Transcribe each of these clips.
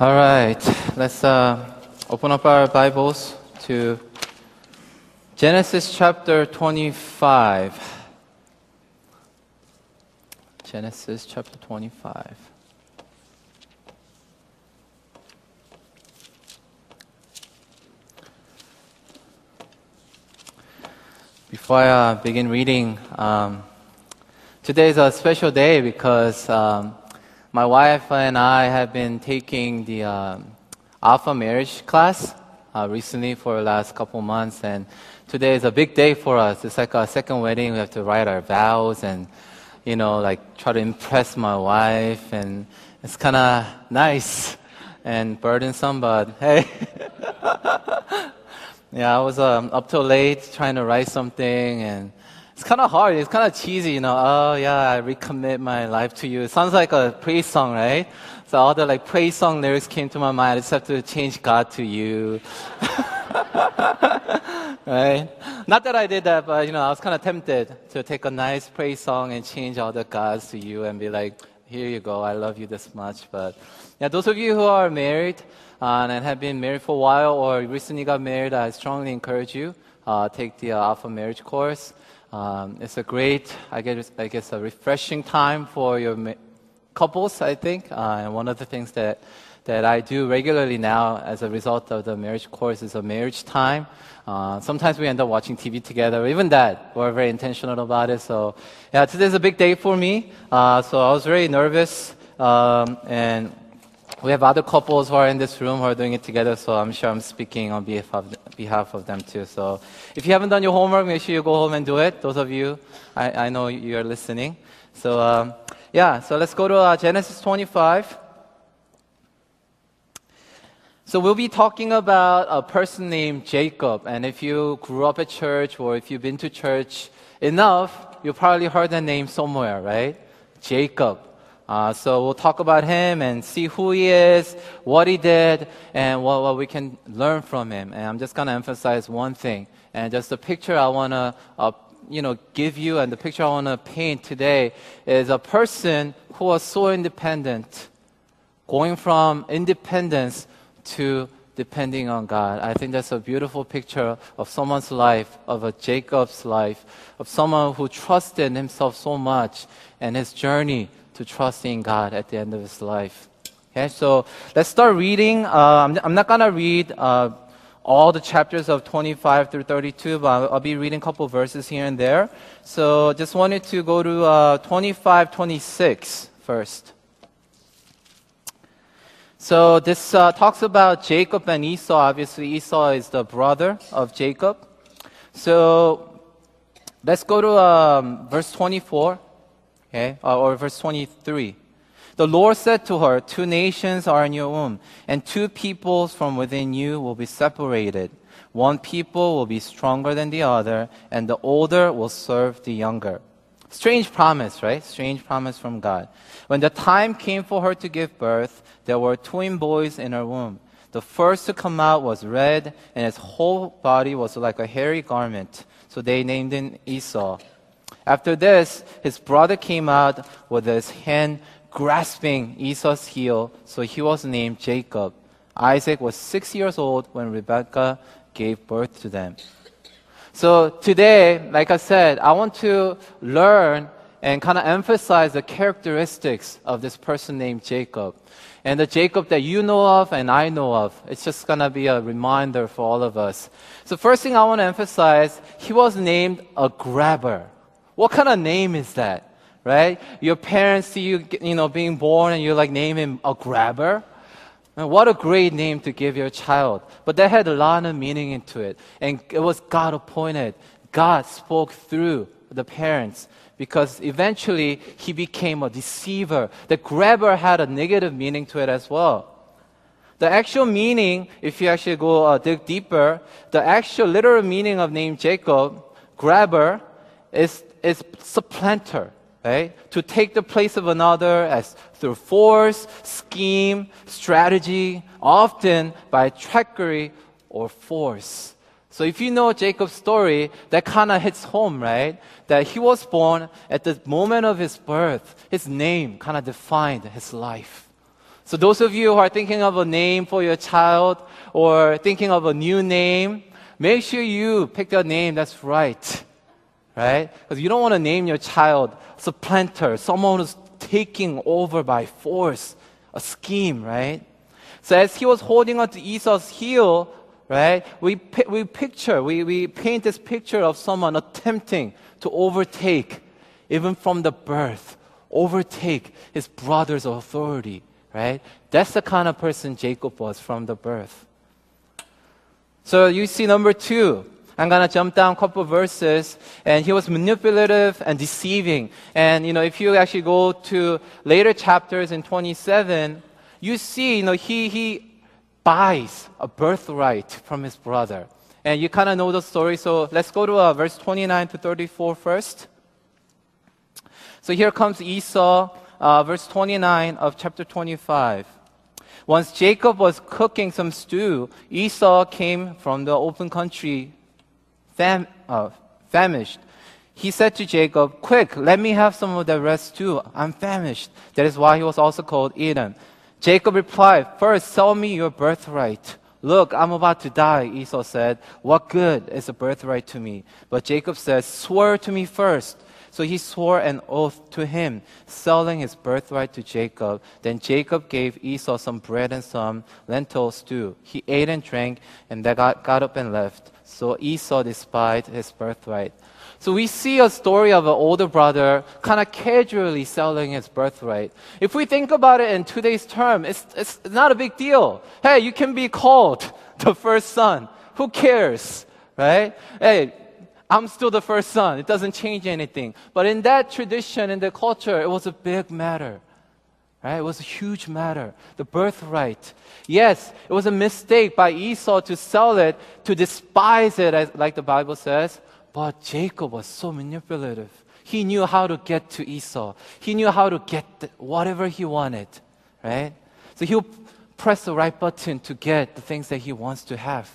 All right, let's uh, open up our Bibles to Genesis chapter 25. Genesis chapter 25. Before I uh, begin reading, um, today is a special day because um, my wife and I have been taking the um, Alpha Marriage class uh, recently for the last couple months, and today is a big day for us. It's like our second wedding. We have to write our vows and, you know, like try to impress my wife, and it's kind of nice and burdensome, but hey. yeah, I was um, up till late trying to write something and kind of hard. It's kind of cheesy, you know. Oh yeah, I recommit my life to you. It sounds like a praise song, right? So all the like praise song lyrics came to my mind. I just have to change God to you, right? Not that I did that, but you know, I was kind of tempted to take a nice praise song and change all the gods to you and be like, here you go. I love you this much. But yeah, those of you who are married uh, and have been married for a while or recently got married, I strongly encourage you uh, take the uh, Alpha Marriage course. Um, it's a great, I guess, I guess, a refreshing time for your ma- couples. I think, uh, and one of the things that that I do regularly now, as a result of the marriage course, is a marriage time. Uh, sometimes we end up watching TV together. Even that, we're very intentional about it. So, yeah, today's a big day for me. Uh, so I was very nervous, um, and we have other couples who are in this room who are doing it together, so I'm sure I'm speaking on behalf of, behalf of them too. So if you haven't done your homework, make sure you go home and do it. Those of you, I, I know you are listening. So um, yeah, so let's go to uh, Genesis 25. So we'll be talking about a person named Jacob. And if you grew up at church or if you've been to church enough, you probably heard the name somewhere, right? Jacob. Uh, so we'll talk about him and see who he is, what he did, and what, what we can learn from him. And I'm just going to emphasize one thing. And just the picture I want to, uh, you know, give you and the picture I want to paint today is a person who was so independent, going from independence to depending on God. I think that's a beautiful picture of someone's life, of a Jacob's life, of someone who trusted himself so much and his journey to trusting God at the end of his life. Okay, so let's start reading. Uh, I'm, I'm, not going to read uh, all the chapters of 25 through 32, but I'll, I'll, be reading a couple verses here and there. So just wanted to go to uh, 25, 26 first. So this uh, talks about Jacob and Esau. Obviously, Esau is the brother of Jacob. So let's go to um, verse 24. Okay, uh, or verse 23. The Lord said to her, Two nations are in your womb, and two peoples from within you will be separated. One people will be stronger than the other, and the older will serve the younger. Strange promise, right? Strange promise from God. When the time came for her to give birth, there were twin boys in her womb. The first to come out was red, and his whole body was like a hairy garment. So they named him Esau. After this, his brother came out with his hand grasping Esau's heel, so he was named Jacob. Isaac was six years old when Rebekah gave birth to them. So today, like I said, I want to learn and kind of emphasize the characteristics of this person named Jacob. And the Jacob that you know of and I know of. It's just going to be a reminder for all of us. So first thing I want to emphasize, he was named a grabber. What kind of name is that? Right? Your parents see you, you know, being born and you like name him a grabber. And what a great name to give your child. But that had a lot of meaning into it. And it was God appointed. God spoke through the parents because eventually he became a deceiver. The grabber had a negative meaning to it as well. The actual meaning, if you actually go uh, dig deeper, the actual literal meaning of name Jacob, grabber, is is supplanter, right? To take the place of another as through force, scheme, strategy, often by trickery or force. So if you know Jacob's story, that kind of hits home, right? That he was born at the moment of his birth. His name kind of defined his life. So those of you who are thinking of a name for your child or thinking of a new name, make sure you pick a name that's right. Right? Because you don't want to name your child supplanter, someone who's taking over by force, a scheme, right? So as he was holding on to Esau's heel, right, we, we picture, we, we paint this picture of someone attempting to overtake, even from the birth, overtake his brother's authority right? That's the kind of person Jacob was from the birth. So you see number two. I'm gonna jump down a couple verses, and he was manipulative and deceiving. And you know, if you actually go to later chapters in 27, you see, you know, he he buys a birthright from his brother, and you kind of know the story. So let's go to uh, verse 29 to 34 first. So here comes Esau uh, verse 29 of chapter 25. Once Jacob was cooking some stew, Esau came from the open country fam- uh, famished. He said to Jacob, Quick, let me have some of the rest too. I'm famished. That is why he was also called Edom. Jacob replied, First, sell me your birthright. Look, I'm about to die, Esau said. What good is a birthright to me? But Jacob said, Swear to me first. So he swore an oath to him, selling his birthright to Jacob. Then Jacob gave Esau some bread and some lentil stew. He ate and drank, and they got, got up and left. So Esau despised his birthright. So we see a story of an older brother kind of casually selling his birthright. If we think about it in today's term, it's, it's not a big deal. Hey, you can be called the first son. Who cares? Right? Hey, I'm still the first son. It doesn't change anything. But in that tradition, in the culture, it was a big matter. Right? It was a huge matter. The birthright. Yes, it was a mistake by Esau to sell it, to despise it, as, like the Bible says. But Jacob was so manipulative. He knew how to get to Esau. He knew how to get the, whatever he wanted. Right? So he'll press the right button to get the things that he wants to have.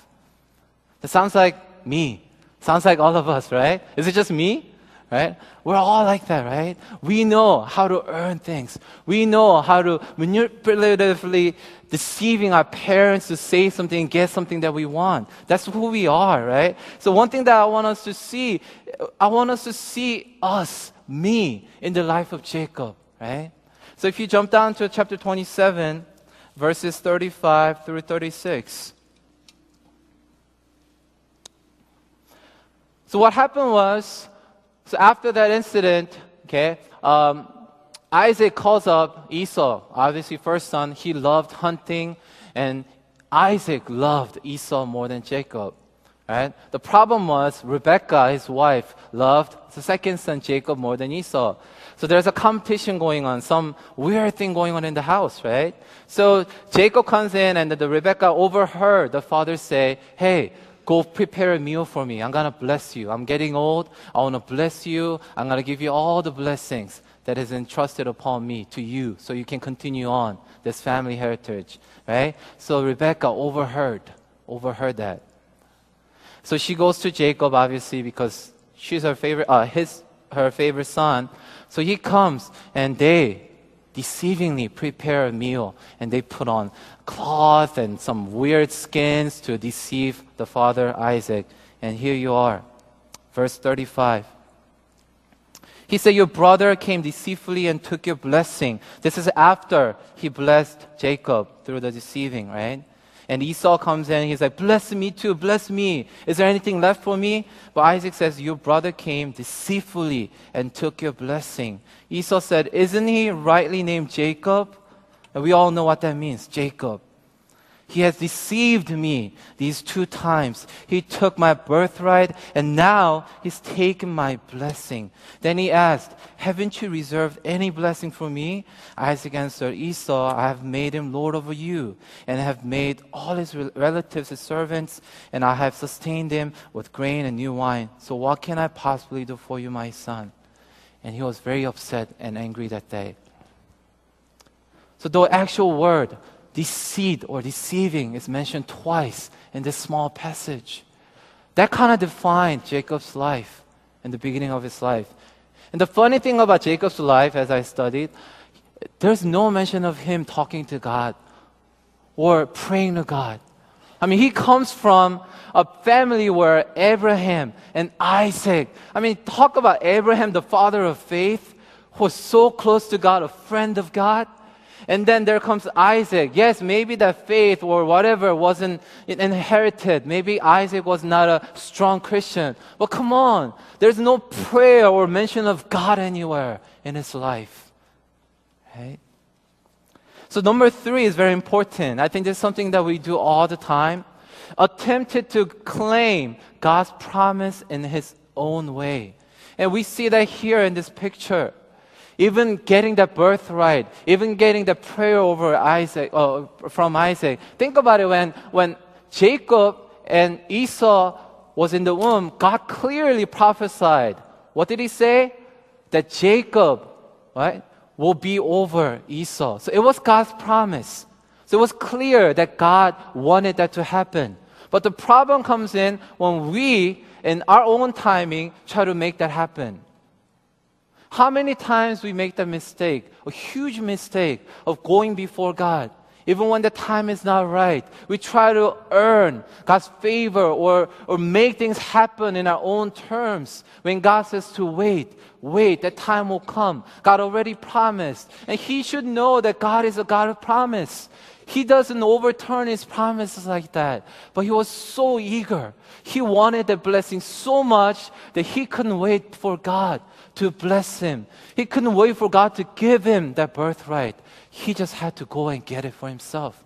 That sounds like me. Sounds like all of us, right? Is it just me? Right? We're all like that, right? We know how to earn things. We know how to manipulatively deceiving our parents to say something and get something that we want. That's who we are, right? So one thing that I want us to see, I want us to see us, me, in the life of Jacob, right? So if you jump down to chapter 27, verses 35 through 36. So what happened was, so after that incident, okay, um, Isaac calls up Esau, obviously first son. He loved hunting, and Isaac loved Esau more than Jacob. Right? The problem was Rebecca, his wife, loved the second son Jacob more than Esau. So there's a competition going on, some weird thing going on in the house, right? So Jacob comes in and the Rebecca overheard the father say, Hey, Go prepare a meal for me. I'm going to bless you. I'm getting old. I want to bless you. I'm going to give you all the blessings that is entrusted upon me to you so you can continue on this family heritage. Right? So Rebecca overheard, overheard that. So she goes to Jacob, obviously, because she's her favorite, uh, his, her favorite son. So he comes and they deceivingly prepare a meal and they put on cloth and some weird skins to deceive the father Isaac. And here you are. Verse 35. He said, Your brother came deceitfully and took your blessing. This is after he blessed Jacob through the deceiving, right? And Esau comes in, he's like, Bless me too, bless me. Is there anything left for me? But Isaac says, Your brother came deceitfully and took your blessing. Esau said, Isn't he rightly named Jacob? And we all know what that means Jacob. He has deceived me these two times. He took my birthright and now he's taken my blessing. Then he asked, Haven't you reserved any blessing for me? Isaac answered, Esau, I have made him Lord over you and have made all his relatives his servants and I have sustained him with grain and new wine. So what can I possibly do for you, my son? And he was very upset and angry that day. So the actual word, deceit or deceiving is mentioned twice in this small passage. That kind of defined Jacob's life in the beginning of his life. And the funny thing about Jacob's life, as I studied, there's no mention of him talking to God or praying to God. I mean, he comes from a family where Abraham and Isaac, I mean, talk about Abraham, the father of faith, who was so close to God, a friend of God. And then there comes Isaac. Yes, maybe that faith or whatever wasn't inherited. Maybe Isaac was not a strong Christian. But come on, there's no prayer or mention of God anywhere in his life. Right? So number three is very important. I think this is something that we do all the time. Attempted to claim God's promise in his own way. And we see that here in this picture even getting the birthright, even getting the prayer over Isaac, uh, from Isaac. Think about it when, when Jacob and Esau was in the womb, God clearly prophesied. What did he say? That Jacob, right, will be over Esau. So it was God's promise. So it was clear that God wanted that to happen. But the problem comes in when we, in our own timing, try to make that happen. How many times we make the mistake, a huge mistake of going before God. Even when the time is not right, we try to earn God's favor or, or make things happen in our own terms. When God says to wait, wait, that time will come. God already promised. And He should know that God is a God of promise. He doesn't overturn his promises like that. But he was so eager. He wanted the blessing so much that he couldn't wait for God to bless him. He couldn't wait for God to give him that birthright. He just had to go and get it for himself.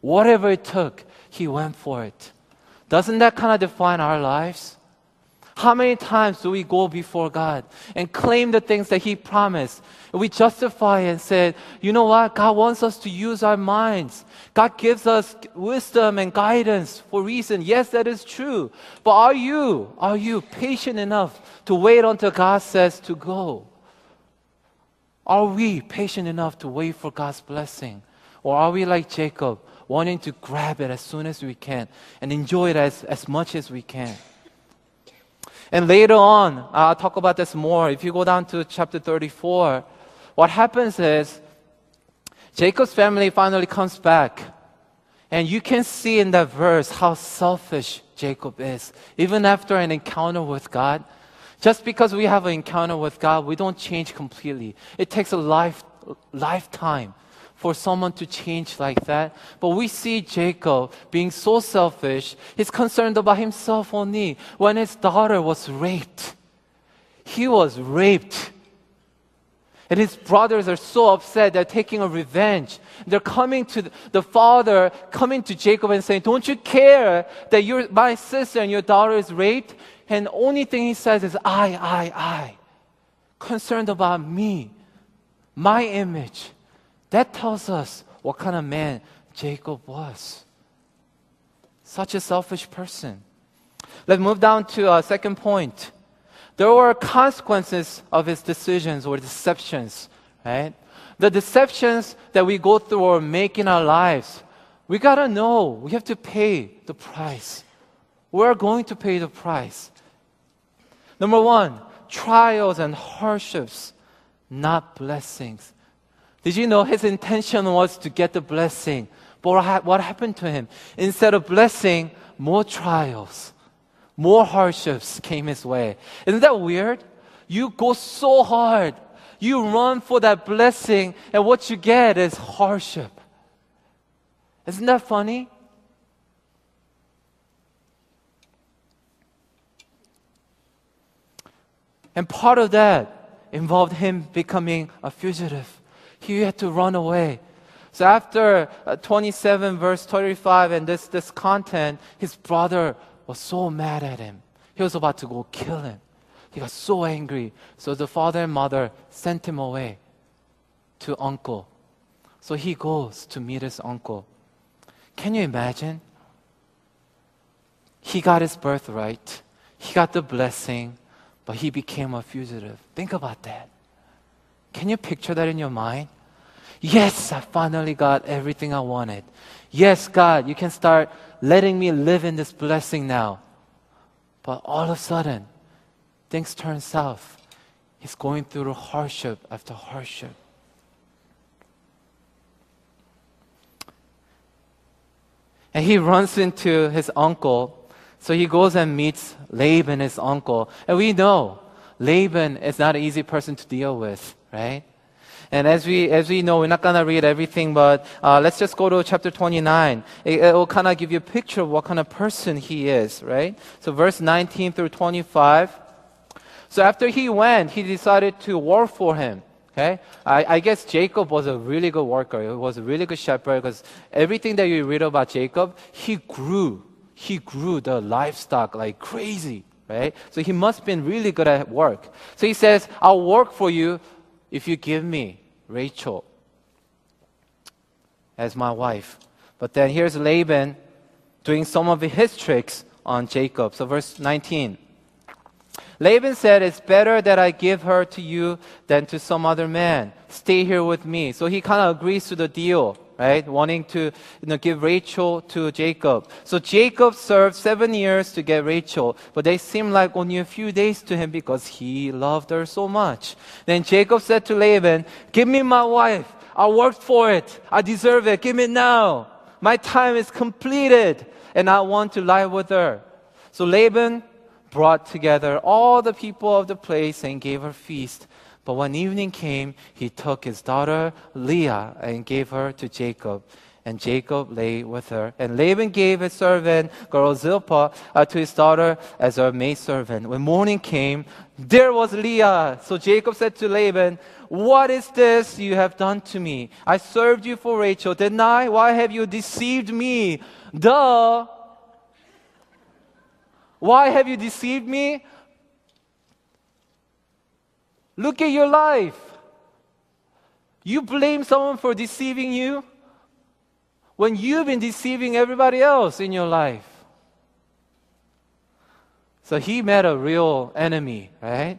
Whatever it took, he went for it. Doesn't that kind of define our lives? How many times do we go before God and claim the things that He promised? We justify and say, you know what? God wants us to use our minds. God gives us wisdom and guidance for reason. Yes, that is true. But are you, are you patient enough to wait until God says to go? Are we patient enough to wait for God's blessing? Or are we like Jacob, wanting to grab it as soon as we can and enjoy it as, as much as we can? And later on, I'll talk about this more. If you go down to chapter 34, what happens is Jacob's family finally comes back. And you can see in that verse how selfish Jacob is. Even after an encounter with God, just because we have an encounter with God, we don't change completely. It takes a life, lifetime for someone to change like that. But we see Jacob being so selfish. He's concerned about himself only. When his daughter was raped, he was raped. And his brothers are so upset, they're taking a revenge. They're coming to the father, coming to Jacob and saying, Don't you care that your, my sister and your daughter is raped? And the only thing he says is, I, I, I. Concerned about me, my image. That tells us what kind of man Jacob was. Such a selfish person. Let's move down to a second point. There were consequences of his decisions or deceptions, right? The deceptions that we go through or make in our lives, we gotta know, we have to pay the price. We're going to pay the price. Number one, trials and hardships, not blessings. Did you know his intention was to get the blessing? But what happened to him? Instead of blessing, more trials, more hardships came his way. Isn't that weird? You go so hard, you run for that blessing, and what you get is hardship. Isn't that funny? And part of that involved him becoming a fugitive he had to run away. So after uh, 27 verse 35 and this, this content, his brother was so mad at him. He was about to go kill him. He got so angry. So the father and mother sent him away to uncle. So he goes to meet his uncle. Can you imagine? He got his birthright. He got the blessing, but he became a fugitive. Think about that. Can you picture that in your mind? Yes, I finally got everything I wanted. Yes, God, you can start letting me live in this blessing now. But all of a sudden, things turn south. He's going through hardship after hardship. And he runs into his uncle. So he goes and meets Laban, his uncle. And we know Laban is not an easy person to deal with, right? And as we, as we know, we're not going to read everything, but uh, let's just go to chapter 29. It, it will kind of give you a picture of what kind of person he is, right? So verse 19 through 25. So after he went, he decided to work for him. Okay? I, I, guess Jacob was a really good worker. He was a really good shepherd because everything that you read about Jacob, he grew. He grew the livestock like crazy, right? So he must have been really good at work. So he says, I'll work for you if you give me Rachel as my wife. But then here's Laban doing some of his tricks on Jacob. So verse 19. Laban said, It's better that I give her to you than to some other man. Stay here with me. So he kind of agrees to the deal, right? Wanting to you know, give Rachel to Jacob. So Jacob served seven years to get Rachel, but they seemed like only a few days to him because he loved her so much. Then Jacob said to Laban, Give me my wife. I worked for it. I deserve it. Give me now. My time is completed and I want to lie with her. So Laban brought together all the people of the place and gave a feast. But when evening came, he took his daughter Leah and gave her to Jacob. And Jacob lay with her. And Laban gave his servant, girl Zilpah, uh, to his daughter as her maidservant. When morning came, there was Leah. So Jacob said to Laban, What is this you have done to me? I served you for Rachel, didn't I? Why have you deceived me? Duh! Why have you deceived me? Look at your life. You blame someone for deceiving you when you've been deceiving everybody else in your life. So he met a real enemy, right?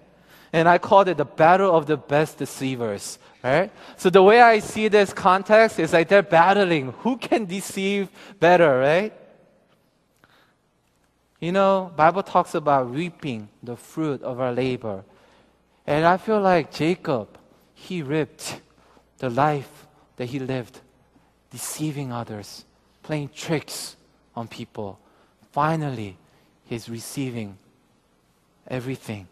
And I called it the battle of the best deceivers, right? So the way I see this context is like they're battling who can deceive better, right? You know, Bible talks about reaping the fruit of our labor. And I feel like Jacob, he ripped the life that he lived, deceiving others, playing tricks on people. Finally, he's receiving everything.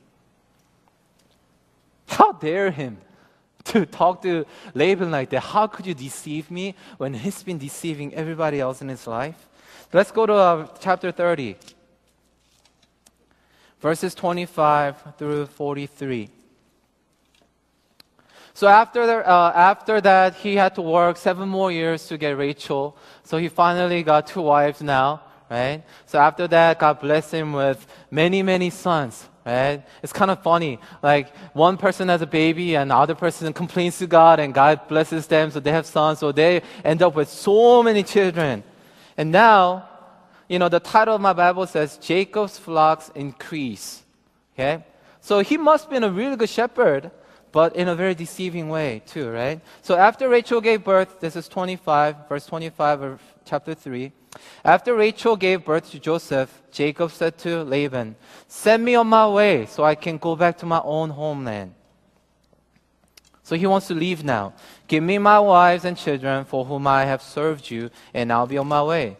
How dare him to talk to Laban like that? How could you deceive me when he's been deceiving everybody else in his life? Let's go to uh, chapter 30 verses 25 through 43. So after, the, uh, after that, he had to work seven more years to get Rachel. So he finally got two wives now, right? So after that, God blessed him with many, many sons, right? It's kind of funny. Like one person has a baby and the other person complains to God and God blesses them so they have sons. So they end up with so many children. And now you know, the title of my Bible says Jacob's flocks increase. Okay? So he must have been a really good shepherd, but in a very deceiving way too, right? So after Rachel gave birth, this is 25, verse 25 of chapter 3. After Rachel gave birth to Joseph, Jacob said to Laban, Send me on my way so I can go back to my own homeland. So he wants to leave now. Give me my wives and children for whom I have served you, and I'll be on my way.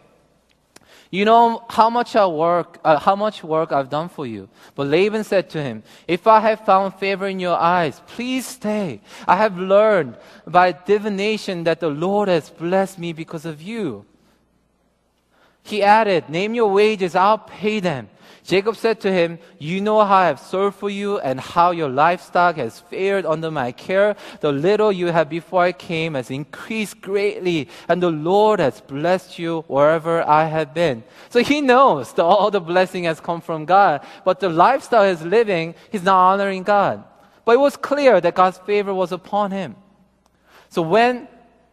You know how much I work, uh, how much work I've done for you. But Laban said to him, If I have found favor in your eyes, please stay. I have learned by divination that the Lord has blessed me because of you. He added, Name your wages, I'll pay them. Jacob said to him, You know how I have served for you and how your livestock has fared under my care. The little you had before I came has increased greatly, and the Lord has blessed you wherever I have been. So he knows that all the blessing has come from God, but the lifestyle he's living, he's not honoring God. But it was clear that God's favor was upon him. So when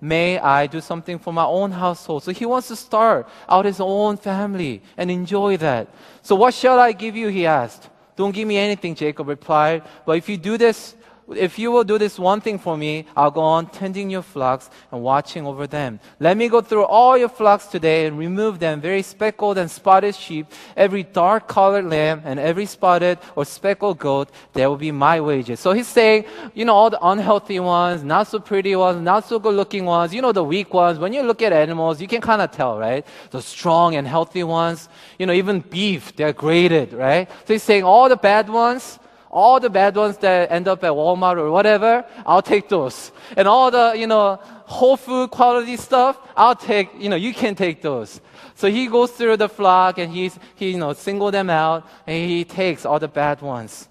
may I do something for my own household. So he wants to start out his own family and enjoy that. So what shall I give you? He asked. Don't give me anything, Jacob replied. But if you do this, if you will do this one thing for me, I'll go on tending your flocks and watching over them. Let me go through all your flocks today and remove them, very speckled and spotted sheep, every dark colored lamb, and every spotted or speckled goat. There will be my wages. So he's saying, you know, all the unhealthy ones, not so pretty ones, not so good looking ones, you know, the weak ones. When you look at animals, you can kind of tell, right? The strong and healthy ones, you know, even beef, they're graded, right? So he's saying all the bad ones, all the bad ones that end up at Walmart or whatever, I'll take those. And all the, you know, whole food quality stuff, I'll take, you know, you can take those. So he goes through the flock and he's, he, you know, single them out and he takes all the bad ones.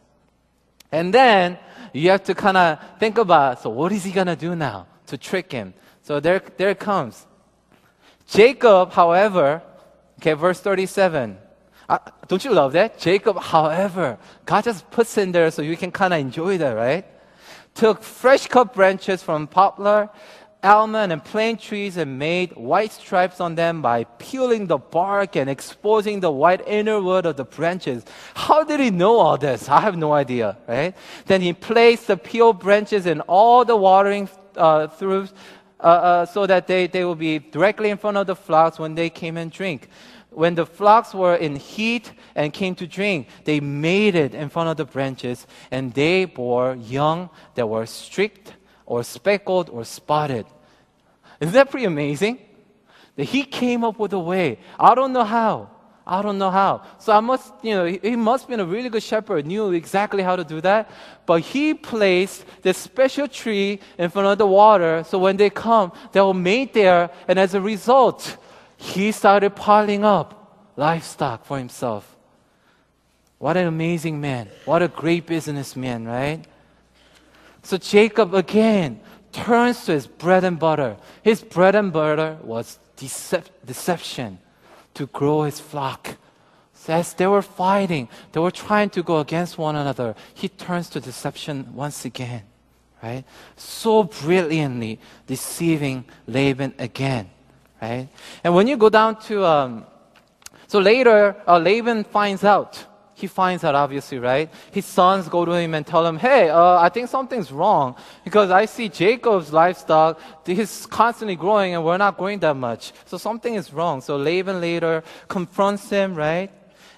And then you have to kind of think about, so what is he going to do now to trick him? So there, there comes. Jacob, however, okay, verse 37. Uh, don't you love that? Jacob, however, God just puts in there so you can kind of enjoy that, right? Took fresh cut branches from poplar, almond, and plane trees and made white stripes on them by peeling the bark and exposing the white inner wood of the branches. How did he know all this? I have no idea, right? Then he placed the peeled branches in all the watering uh, through uh, uh, so that they, they will be directly in front of the flocks when they came and drink when the flocks were in heat and came to drink, they made it in front of the branches, and they bore young that were streaked or speckled or spotted. Isn't that pretty amazing? That he came up with a way. I don't know how. I don't know how. So I must, you know, he must have been a really good shepherd, knew exactly how to do that. But he placed this special tree in front of the water, so when they come, they will mate there, and as a result, he started piling up livestock for himself. What an amazing man. What a great businessman, right? So Jacob again turns to his bread and butter. His bread and butter was decep- deception to grow his flock. So as they were fighting, they were trying to go against one another. He turns to deception once again, right? So brilliantly deceiving Laban again right? And when you go down to, um, so later, uh, Laban finds out. He finds out, obviously, right? His sons go to him and tell him, hey, uh, I think something's wrong because I see Jacob's livestock, he's constantly growing and we're not growing that much. So something is wrong. So Laban later confronts him, right?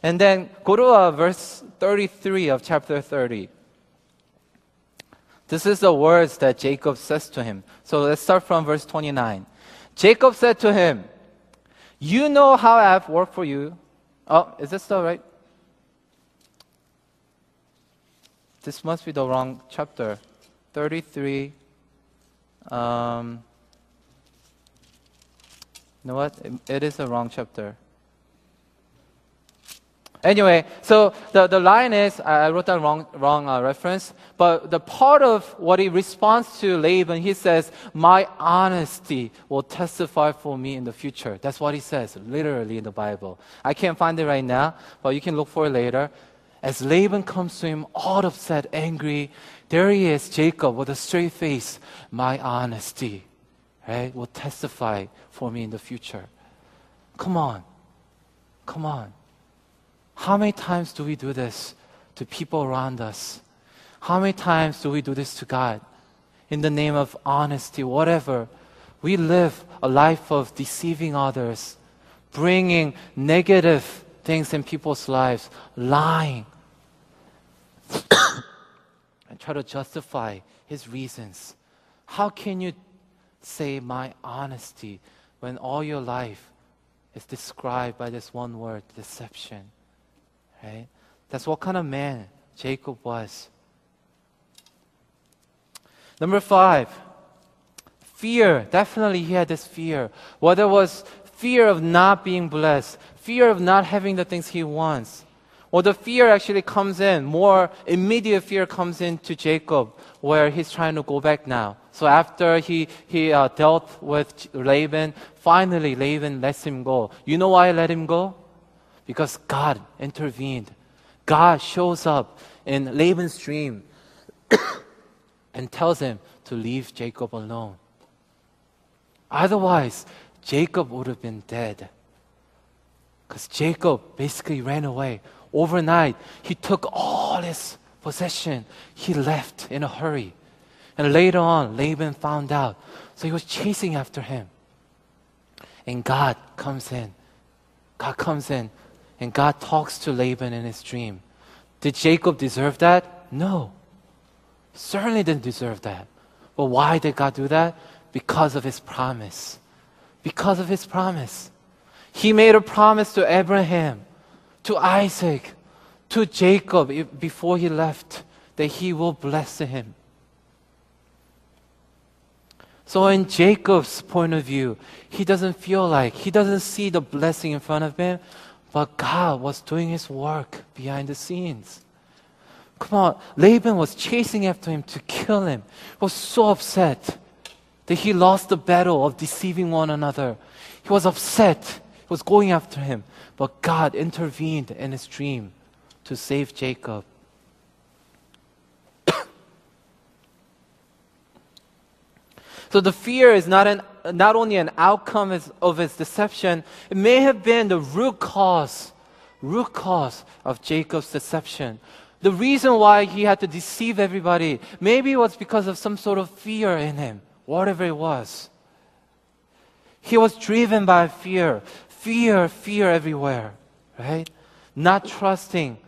And then go to uh, verse 33 of chapter 30. This is the words that Jacob says to him. So let's start from verse 29. Jacob said to him, You know how I have worked for you. Oh, is this still right? This must be the wrong chapter. 33. Um, you know what? it, it is the wrong chapter. Anyway, so the, the line is, I wrote down wrong, wrong uh, reference, but the part of what he responds to Laban, he says, My honesty will testify for me in the future. That's what he says, literally in the Bible. I can't find it right now, but you can look for it later. As Laban comes to him, all upset, angry, there he is, Jacob, with a straight face. My honesty, right, will testify for me in the future. Come on. Come on. How many times do we do this to people around us? How many times do we do this to God? In the name of honesty, whatever. We live a life of deceiving others, bringing negative things in people's lives, lying, and try to justify his reasons. How can you say my honesty when all your life is described by this one word, deception? Right? That's what kind of man Jacob was. Number five, fear. Definitely he had this fear. Whether it was fear of not being blessed, fear of not having the things he wants, or the fear actually comes in, more immediate fear comes into Jacob, where he's trying to go back now. So after he, he uh, dealt with Laban, finally Laban lets him go. You know why he let him go? Because God intervened. God shows up in Laban's dream and tells him to leave Jacob alone. Otherwise, Jacob would have been dead. Because Jacob basically ran away. Overnight, he took all his possession, he left in a hurry. And later on, Laban found out. So he was chasing after him. And God comes in. God comes in and God talks to Laban in his dream. Did Jacob deserve that? No. Certainly didn't deserve that. But why did God do that? Because of his promise. Because of his promise. He made a promise to Abraham, to Isaac, to Jacob before he left that he will bless him. So, in Jacob's point of view, he doesn't feel like, he doesn't see the blessing in front of him, but God was doing his work behind the scenes. Come on, Laban was chasing after him to kill him. He was so upset that he lost the battle of deceiving one another. He was upset. He was going after him. But God intervened in his dream to save Jacob. So the fear is not, an, not only an outcome of his deception, it may have been the root cause, root cause of Jacob's deception. The reason why he had to deceive everybody, maybe it was because of some sort of fear in him, whatever it was. He was driven by fear, fear, fear everywhere, right? Not trusting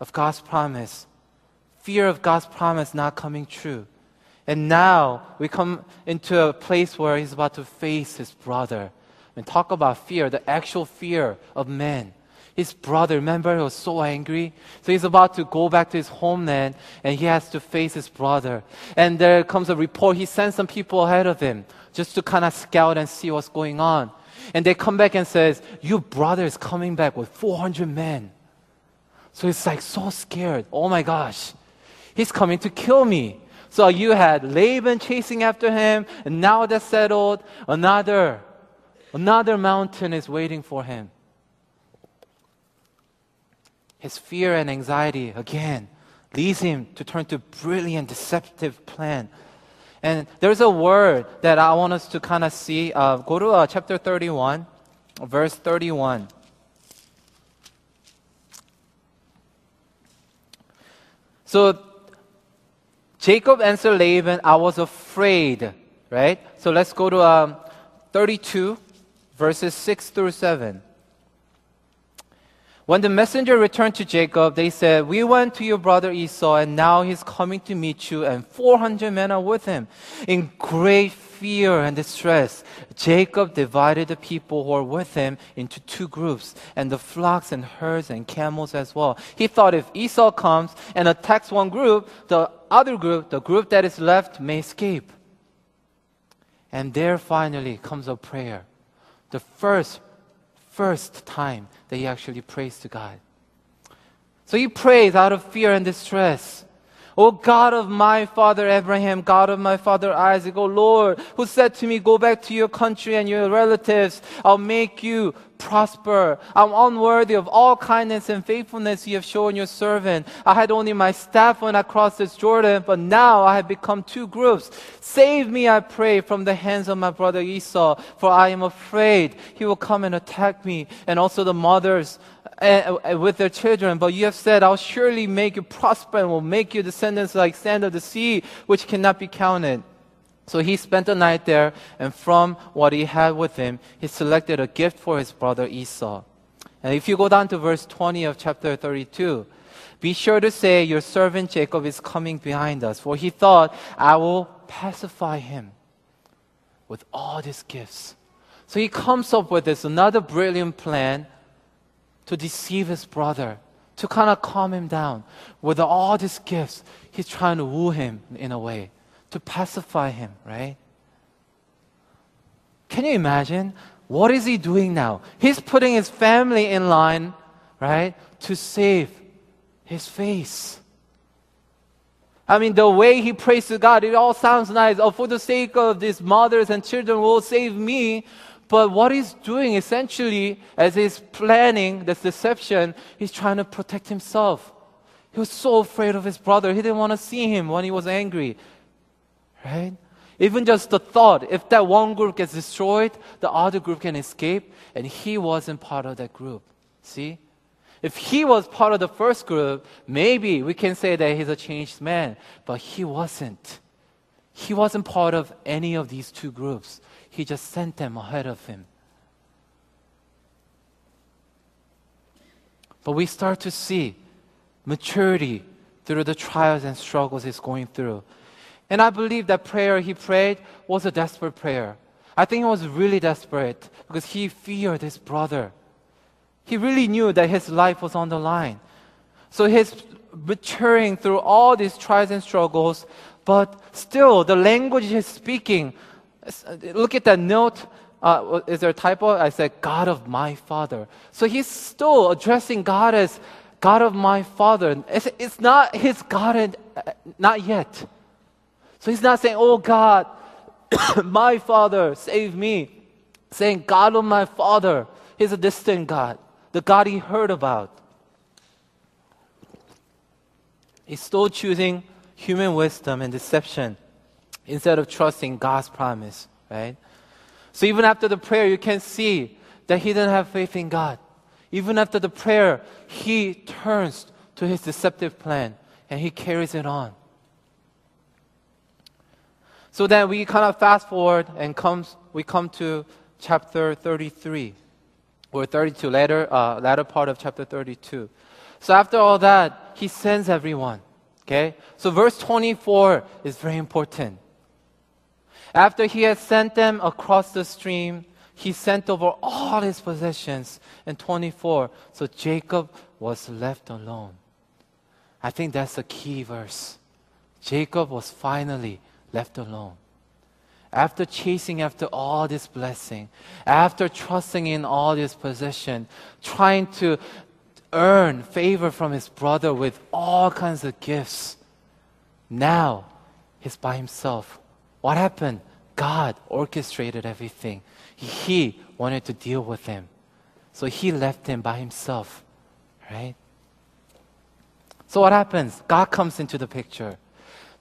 of God's promise, fear of God's promise not coming true. And now we come into a place where he's about to face his brother. And talk about fear, the actual fear of man. His brother, remember, he was so angry. So he's about to go back to his homeland and he has to face his brother. And there comes a report. He sends some people ahead of him just to kind of scout and see what's going on. And they come back and says, your brother is coming back with 400 men. So he's like so scared. Oh my gosh. He's coming to kill me. So you had Laban chasing after him, and now that's settled. Another, another mountain is waiting for him. His fear and anxiety again leads him to turn to brilliant, deceptive plan. And there's a word that I want us to kind of see. Uh, go to uh, chapter 31, verse 31. So Jacob answered Laban, I was afraid, right? So let's go to um, 32, verses 6 through 7. When the messenger returned to Jacob, they said, We went to your brother Esau, and now he's coming to meet you, and 400 men are with him. In great fear and distress, Jacob divided the people who were with him into two groups, and the flocks and herds and camels as well. He thought if Esau comes and attacks one group, the other group, the group that is left, may escape. And there finally comes a prayer. The first first time that he actually prays to God. So he prays out of fear and distress. O God of my father Abraham, God of my father Isaac, O Lord, who said to me, Go back to your country and your relatives. I'll make you prosper. I'm unworthy of all kindness and faithfulness you have shown your servant. I had only my staff when I crossed this Jordan, but now I have become two groups. Save me, I pray, from the hands of my brother Esau, for I am afraid he will come and attack me and also the mothers uh, with their children. But you have said, I'll surely make you prosper and will make your descendants like sand of the sea, which cannot be counted. So he spent the night there, and from what he had with him, he selected a gift for his brother Esau. And if you go down to verse 20 of chapter 32, be sure to say, Your servant Jacob is coming behind us. For he thought, I will pacify him with all these gifts. So he comes up with this another brilliant plan to deceive his brother, to kind of calm him down. With all these gifts, he's trying to woo him in a way, to pacify him, right? Can you imagine? What is he doing now? He's putting his family in line, right, to save his face. I mean, the way he prays to God, it all sounds nice. Oh, for the sake of these mothers and children will save me. But what he's doing essentially, as he's planning this deception, he's trying to protect himself. He was so afraid of his brother. He didn't want to see him when he was angry. Right? Even just the thought, if that one group gets destroyed, the other group can escape, and he wasn't part of that group. See? If he was part of the first group, maybe we can say that he's a changed man, but he wasn't. He wasn't part of any of these two groups. He just sent them ahead of him. But we start to see maturity through the trials and struggles he's going through. And I believe that prayer he prayed was a desperate prayer. I think it was really desperate because he feared his brother. He really knew that his life was on the line. So he's maturing through all these trials and struggles, but still the language he's speaking, look at that note. Uh, is there a typo? I said, God of my father. So he's still addressing God as God of my father. It's, it's not his God, and, uh, not yet. So he's not saying, Oh God, my father, save me. Saying, God of my father. He's a distant God the God he heard about. He's still choosing human wisdom and deception instead of trusting God's promise, right? So even after the prayer, you can see that he didn't have faith in God. Even after the prayer, he turns to his deceptive plan and he carries it on. So then we kind of fast forward and comes, we come to chapter 33 or 32, later, uh, latter part of chapter 32. So after all that, he sends everyone. Okay? So verse 24 is very important. After he had sent them across the stream, he sent over all his possessions. in 24, so Jacob was left alone. I think that's the key verse. Jacob was finally left alone after chasing after all this blessing, after trusting in all this possession, trying to earn favor from his brother with all kinds of gifts, now he's by himself. What happened? God orchestrated everything. He wanted to deal with him. So he left him by himself, right? So what happens? God comes into the picture.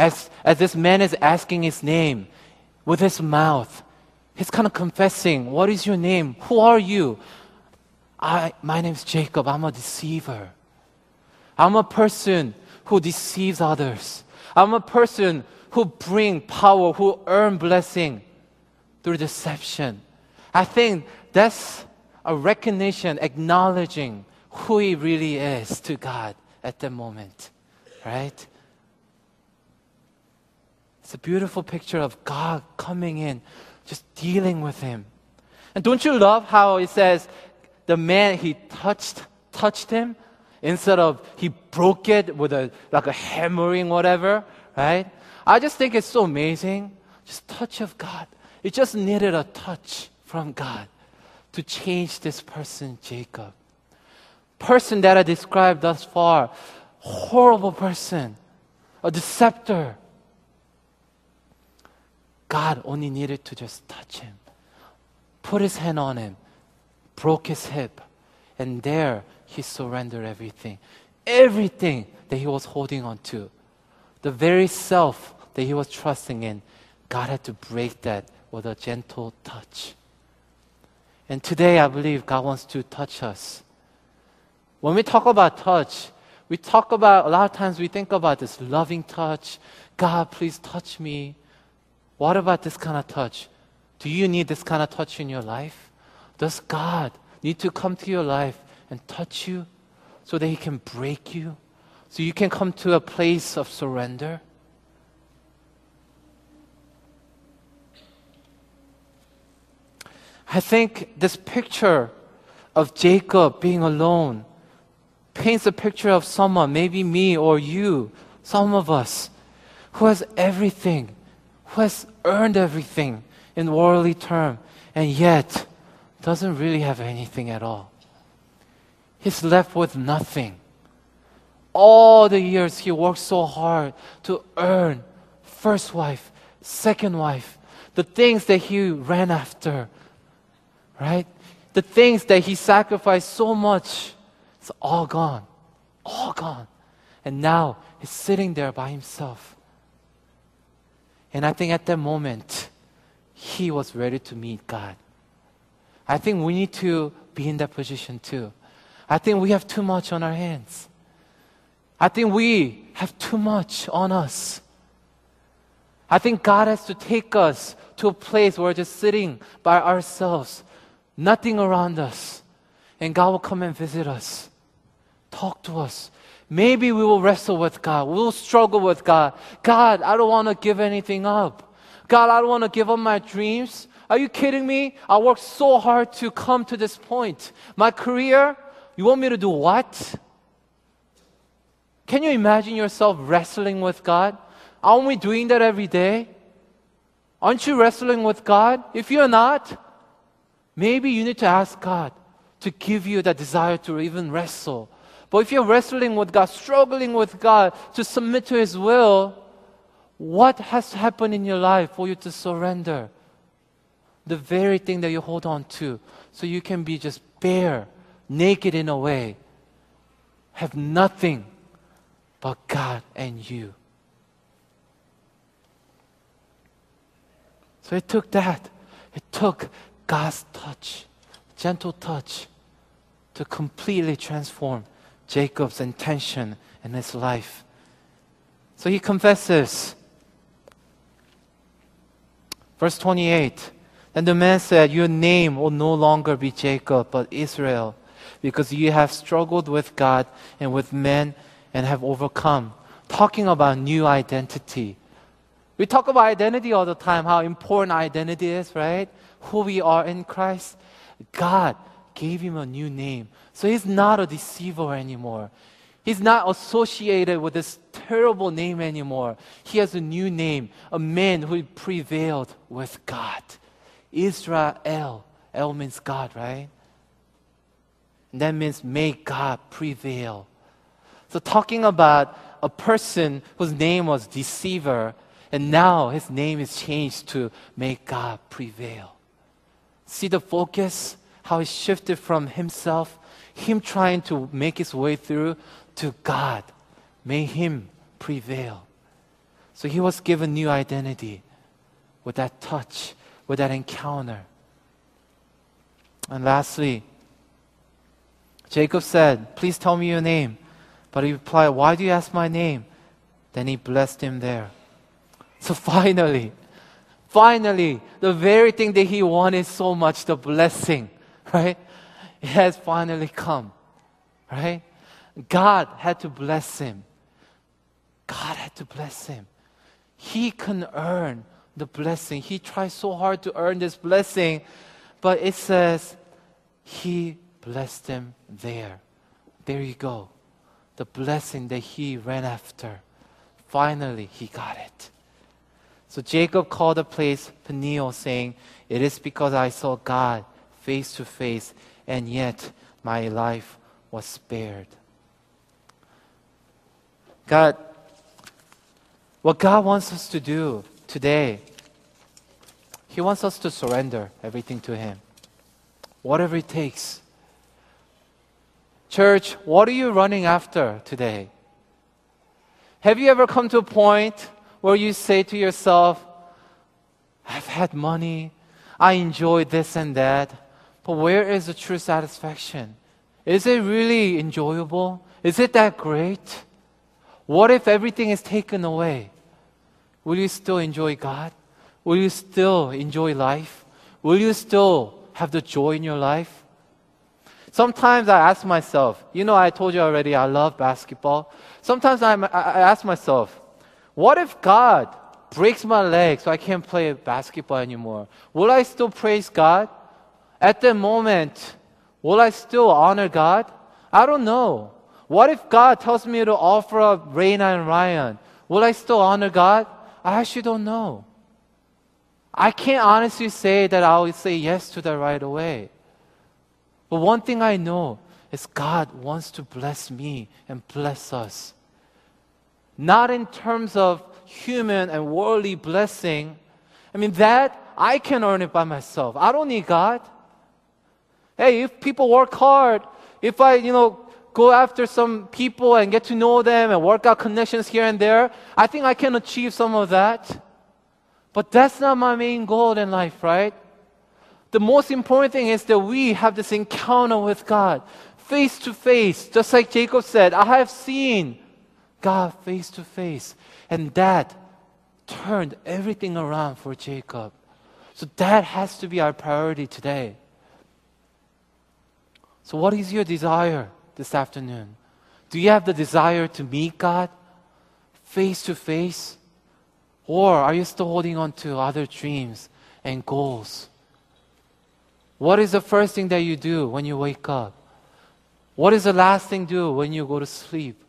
As, as this man is asking his name with his mouth, He's kind of confessing, What is your name? Who are you? I, my name is Jacob. I'm a deceiver. I'm a person who deceives others. I'm a person who bring power, who earn blessing through deception. I think that's a recognition, acknowledging who he really is to God at the moment, right? It's a beautiful picture of God coming in just dealing with him. And don't you love how it says the man he touched touched him instead of he broke it with a like a hammering whatever, right? I just think it's so amazing. Just touch of God. It just needed a touch from God to change this person, Jacob. Person that I described thus far, horrible person, a deceptor, God only needed to just touch him, put his hand on him, broke his hip, and there he surrendered everything. Everything that he was holding on to, the very self that he was trusting in, God had to break that with a gentle touch. And today, I believe God wants to touch us. When we talk about touch, we talk about, a lot of times we think about this loving touch. God, please touch me. What about this kind of touch? Do you need this kind of touch in your life? Does God need to come to your life and touch you so that He can break you? So you can come to a place of surrender? I think this picture of Jacob being alone paints a picture of someone, maybe me or you, some of us, who has everything who has earned everything in worldly term and yet doesn't really have anything at all. He's left with nothing. All the years he worked so hard to earn first wife, second wife, the things that he ran after, right? The things that he sacrificed so much, it's all gone. All gone. And now he's sitting there by himself. And I think at that moment, he was ready to meet God. I think we need to be in that position too. I think we have too much on our hands. I think we have too much on us. I think God has to take us to a place where we're just sitting by ourselves, nothing around us, and God will come and visit us, talk to us. Maybe we will wrestle with God. We will struggle with God. God, I don't want to give anything up. God, I don't want to give up my dreams. Are you kidding me? I worked so hard to come to this point. My career, you want me to do what? Can you imagine yourself wrestling with God? Aren't we doing that every day? Aren't you wrestling with God? If you're not, maybe you need to ask God to give you that desire to even wrestle. But if you're wrestling with God, struggling with God to submit to His will, what has happened in your life for you to surrender? The very thing that you hold on to, so you can be just bare, naked in a way, have nothing but God and you. So it took that. It took God's touch, gentle touch, to completely transform Jacob's intention in his life. So he confesses Verse 28 Then the man said, Your name will no longer be Jacob, but Israel, because you have struggled with God and with men and have overcome. Talking about new identity. We talk about identity all the time, how important identity is, right? Who we are in Christ. God gave him a new name. So he's not a deceiver anymore. He's not associated with this terrible name anymore. He has a new name, a man who prevailed with God. Israel. El means God, right? And that means may God prevail. So talking about a person whose name was deceiver, and now his name is changed to make God prevail. See the focus, how he shifted from himself, him trying to make his way through, to God. May Him prevail. So he was given new identity with that touch, with that encounter. And lastly, Jacob said, Please tell me your name. But he replied, Why do you ask my name? Then he blessed him there. So finally, finally, the very thing that he wanted so much, the blessing, right? It has finally come, right? God had to bless him. God had to bless him. He can earn the blessing. He tried so hard to earn this blessing, but it says he blessed him there. There you go. The blessing that he ran after. Finally, he got it. So Jacob called the place Peniel, saying, It is because I saw God face to face, and yet my life was spared. God, what God wants us to do today, He wants us to surrender everything to Him, whatever it takes. Church, what are you running after today? Have you ever come to a point where you say to yourself, I've had money, I enjoy this and that, but where is the true satisfaction? Is it really enjoyable? Is it that great? What if everything is taken away? Will you still enjoy God? Will you still enjoy life? Will you still have the joy in your life? Sometimes I ask myself, you know, I told you already, I love basketball. Sometimes I'm, I ask myself, what if God breaks my leg so I can't play basketball anymore? Will I still praise God? At that moment, will I still honor God? I don't know. What if God tells me to offer up Raina and Ryan? Will I still honor God? I actually don't know. I can't honestly say that I'll say yes to that right away. But one thing I know is God wants to bless me and bless us. Not in terms of human and worldly blessing. I mean, that I can earn it by myself. I don't need God. Hey, if people work hard, if I, you know, go after some people and get to know them and work out connections here and there, I think I can achieve some of that. But that's not my main goal in life, right? The most important thing is that we have this encounter with God, face to face. Just like Jacob said, I have seen God face to face. And that turned everything around for Jacob. So that has to be our priority today. So, what is your desire this afternoon? Do you have the desire to meet God face to face? Or are you still holding on to other dreams and goals? What is the first thing that you do when you wake up? What is the last thing you do when you go to sleep?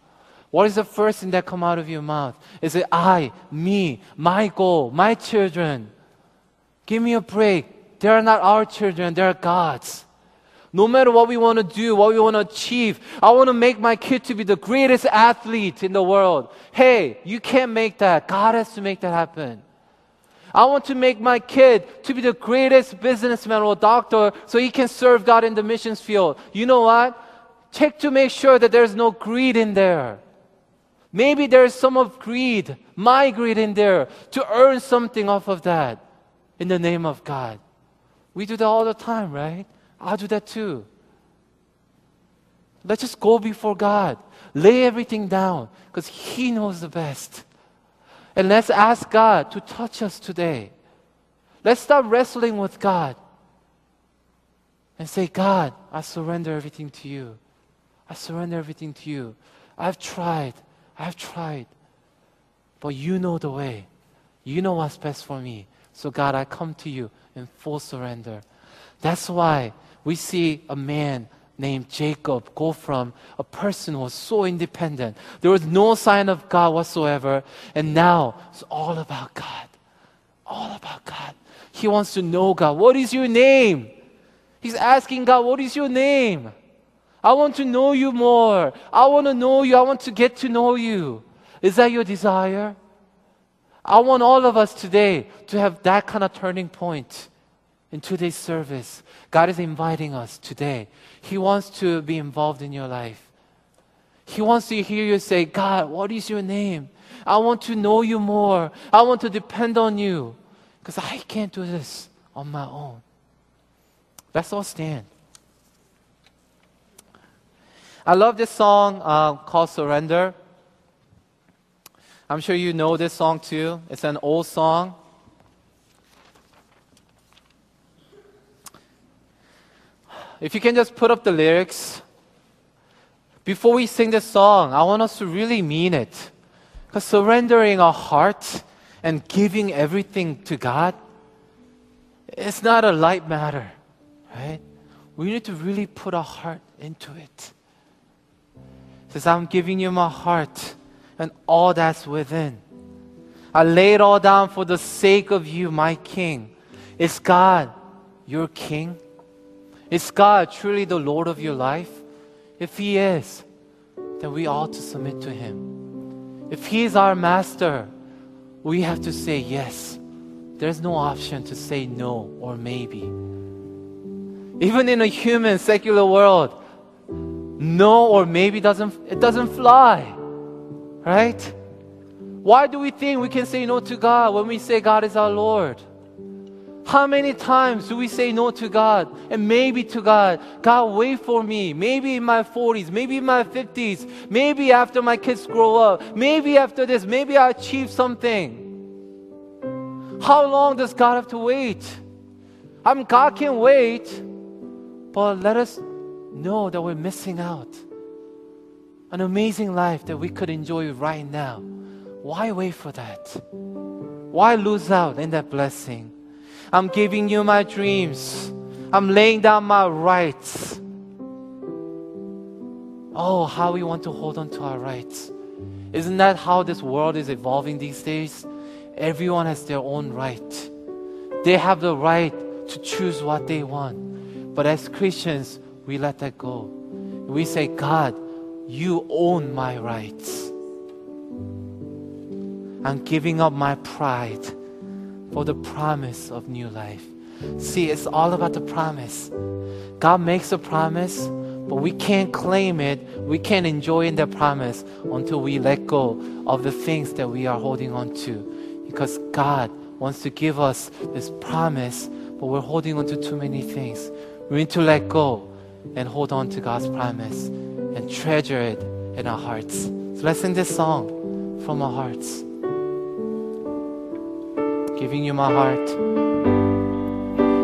What is the first thing that come out of your mouth? Is it I, me, my goal, my children? Give me a break. They are not our children, they are God's. No matter what we want to do, what we want to achieve, I want to make my kid to be the greatest athlete in the world. Hey, you can't make that. God has to make that happen. I want to make my kid to be the greatest businessman or doctor so he can serve God in the missions field. You know what? Check to make sure that there's no greed in there. Maybe there's some of greed, my greed in there, to earn something off of that in the name of God. We do that all the time, right? I'll do that too. Let's just go before God. Lay everything down because He knows the best. And let's ask God to touch us today. Let's stop wrestling with God and say, God, I surrender everything to you. I surrender everything to you. I've tried. I've tried. But you know the way. You know what's best for me. So, God, I come to you in full surrender. That's why we see a man named Jacob go from a person who was so independent. There was no sign of God whatsoever. And now it's all about God. All about God. He wants to know God. What is your name? He's asking God, What is your name? I want to know you more. I want to know you. I want to get to know you. Is that your desire? I want all of us today to have that kind of turning point in today's service, God is inviting us today. He wants to be involved in your life. He wants to hear you say, God, what is your name? I want to know you more. I want to depend on you because I can't do this on my own. Let's all stand. I love this song uh, called Surrender. I'm sure you know this song too. It's an old song. If you can just put up the lyrics. Before we sing this song, I want us to really mean it. Because surrendering our heart and giving everything to God, it's not a light matter, right? We need to really put our heart into it. It says, I'm giving you my heart and all that's within. I lay it all down for the sake of you, my King. Is God your King? Is God truly the Lord of your life? If He is, then we ought to submit to Him. If He is our master, we have to say yes. There's no option to say no or maybe. Even in a human secular world, no or maybe doesn't it doesn't fly. Right? Why do we think we can say no to God when we say God is our Lord? How many times do we say no to God and maybe to God? God, wait for me. Maybe in my 40s, maybe in my 50s, maybe after my kids grow up, maybe after this, maybe I achieve something. How long does God have to wait? I mean, God can wait, but let us know that we're missing out. An amazing life that we could enjoy right now. Why wait for that? Why lose out in that blessing? I'm giving you my dreams. I'm laying down my rights. Oh, how we want to hold on to our rights. Isn't that how this world is evolving these days? Everyone has their own right. They have the right to choose what they want. But as Christians, we let that go. We say, God, you own my rights. I'm giving up my pride for the promise of new life. See, it's all about the promise. God makes a promise, but we can't claim it. We can't enjoy in that promise until we let go of the things that we are holding on to. Because God wants to give us this promise, but we're holding on to too many things. We need to let go and hold on to God's promise and treasure it in our hearts. So let's sing this song from our hearts. Giving you my heart.